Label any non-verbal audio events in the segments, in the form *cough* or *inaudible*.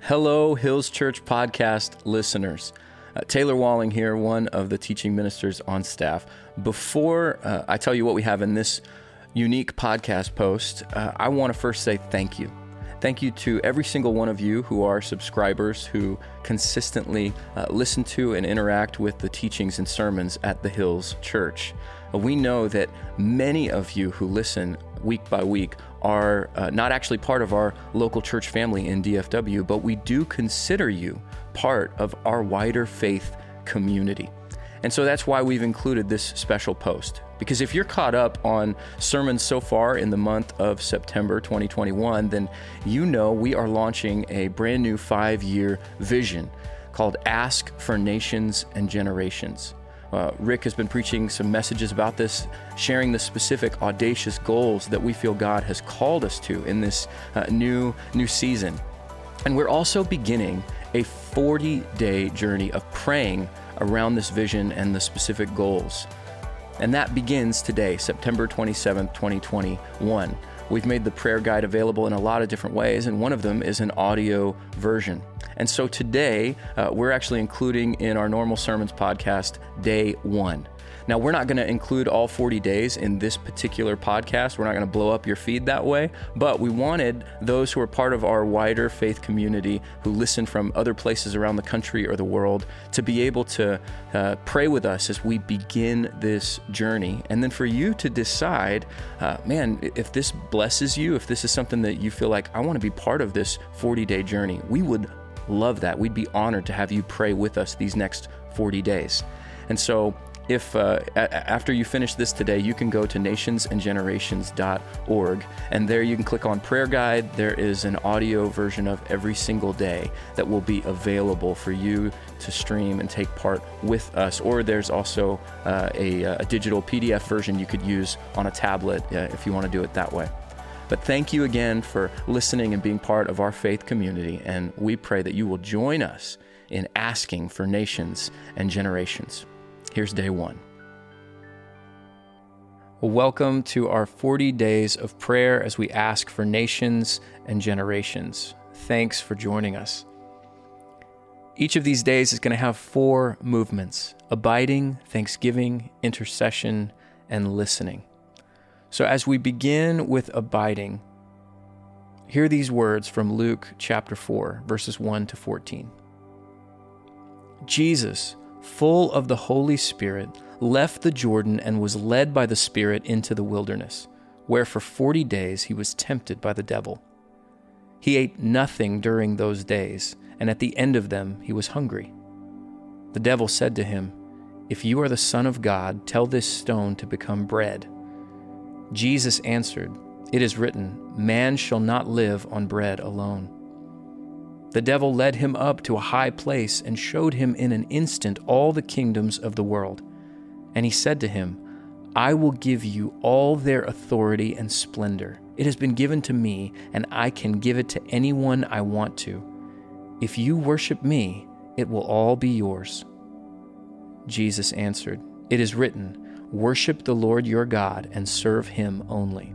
Hello, Hills Church podcast listeners. Uh, Taylor Walling here, one of the teaching ministers on staff. Before uh, I tell you what we have in this unique podcast post, uh, I want to first say thank you. Thank you to every single one of you who are subscribers who consistently uh, listen to and interact with the teachings and sermons at the Hills Church. Uh, we know that many of you who listen week by week are uh, not actually part of our local church family in DFW, but we do consider you part of our wider faith community. And so that's why we've included this special post. Because if you're caught up on sermons so far in the month of September 2021, then you know we are launching a brand new five year vision called Ask for Nations and Generations. Uh, Rick has been preaching some messages about this, sharing the specific audacious goals that we feel God has called us to in this uh, new new season. And we're also beginning a 40 day journey of praying around this vision and the specific goals. And that begins today, September 27th, 2021. We've made the prayer guide available in a lot of different ways, and one of them is an audio version. And so today, uh, we're actually including in our normal sermons podcast day one. Now, we're not going to include all 40 days in this particular podcast. We're not going to blow up your feed that way, but we wanted those who are part of our wider faith community who listen from other places around the country or the world to be able to uh, pray with us as we begin this journey. And then for you to decide, uh, man, if this blesses you, if this is something that you feel like, I want to be part of this 40 day journey, we would love that. We'd be honored to have you pray with us these next 40 days. And so if uh, a- after you finish this today, you can go to nationsandgenerations.org, and there you can click on prayer guide. There is an audio version of every single day that will be available for you to stream and take part with us. Or there's also uh, a, a, digital PDF version you could use on a tablet uh, if you want to do it that way. But thank you again for listening and being part of our faith community, and we pray that you will join us in asking for nations and generations. Here's day one. Welcome to our 40 days of prayer as we ask for nations and generations. Thanks for joining us. Each of these days is going to have four movements abiding, thanksgiving, intercession, and listening. So, as we begin with abiding, hear these words from Luke chapter 4, verses 1 to 14. Jesus full of the Holy Spirit, left the Jordan and was led by the Spirit into the wilderness, where for forty days he was tempted by the devil. He ate nothing during those days, and at the end of them he was hungry. The devil said to him, If you are the Son of God, tell this stone to become bread. Jesus answered, It is written, Man shall not live on bread alone. The devil led him up to a high place and showed him in an instant all the kingdoms of the world. And he said to him, I will give you all their authority and splendor. It has been given to me, and I can give it to anyone I want to. If you worship me, it will all be yours. Jesus answered, It is written, Worship the Lord your God and serve him only.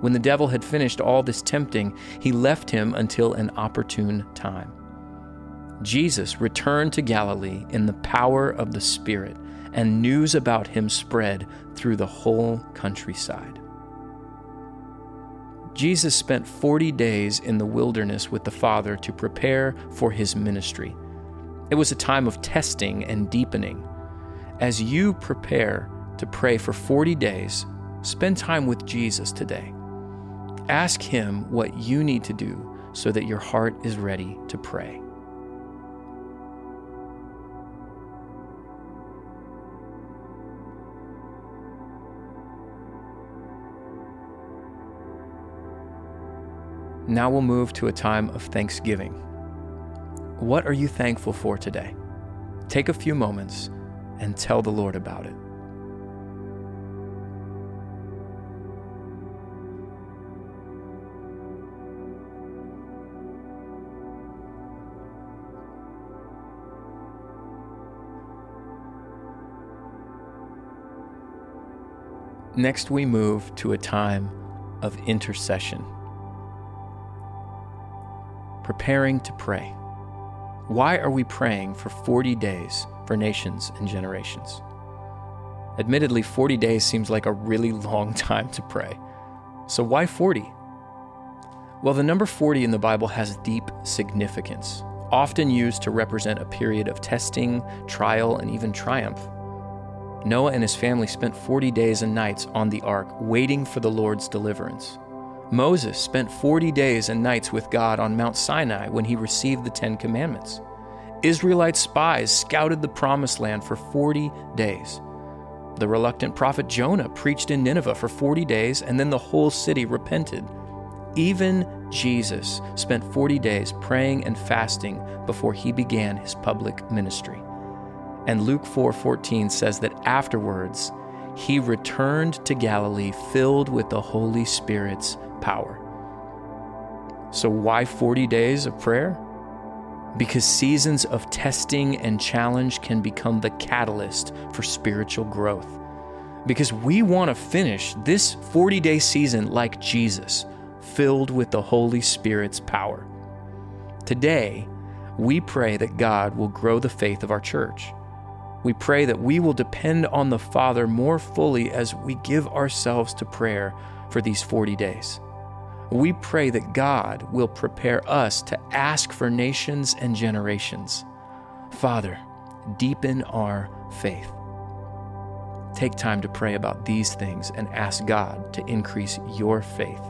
When the devil had finished all this tempting, he left him until an opportune time. Jesus returned to Galilee in the power of the Spirit, and news about him spread through the whole countryside. Jesus spent 40 days in the wilderness with the Father to prepare for his ministry. It was a time of testing and deepening. As you prepare to pray for 40 days, spend time with Jesus today. Ask Him what you need to do so that your heart is ready to pray. Now we'll move to a time of thanksgiving. What are you thankful for today? Take a few moments and tell the Lord about it. Next, we move to a time of intercession. Preparing to pray. Why are we praying for 40 days for nations and generations? Admittedly, 40 days seems like a really long *laughs* time to pray. So, why 40? Well, the number 40 in the Bible has deep significance, often used to represent a period of testing, trial, and even triumph. Noah and his family spent 40 days and nights on the ark, waiting for the Lord's deliverance. Moses spent 40 days and nights with God on Mount Sinai when he received the Ten Commandments. Israelite spies scouted the promised land for 40 days. The reluctant prophet Jonah preached in Nineveh for 40 days, and then the whole city repented. Even Jesus spent 40 days praying and fasting before he began his public ministry. And Luke 4:14 says that afterwards he returned to Galilee filled with the Holy Spirit's power. So why 40 days of prayer? Because seasons of testing and challenge can become the catalyst for spiritual growth. Because we want to finish this 40 day season like Jesus, filled with the Holy Spirit's power. Today, we pray that God will grow the faith of our church. We pray that we will depend on the Father more fully as we give ourselves to prayer for these 40 days. We pray that God will prepare us to ask for nations and generations. Father, deepen our faith. Take time to pray about these things and ask God to increase your faith.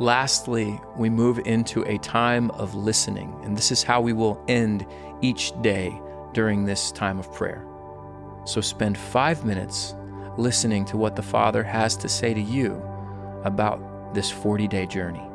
Lastly, we move into a time of listening, and this is how we will end each day during this time of prayer. So spend five minutes listening to what the Father has to say to you about this 40 day journey.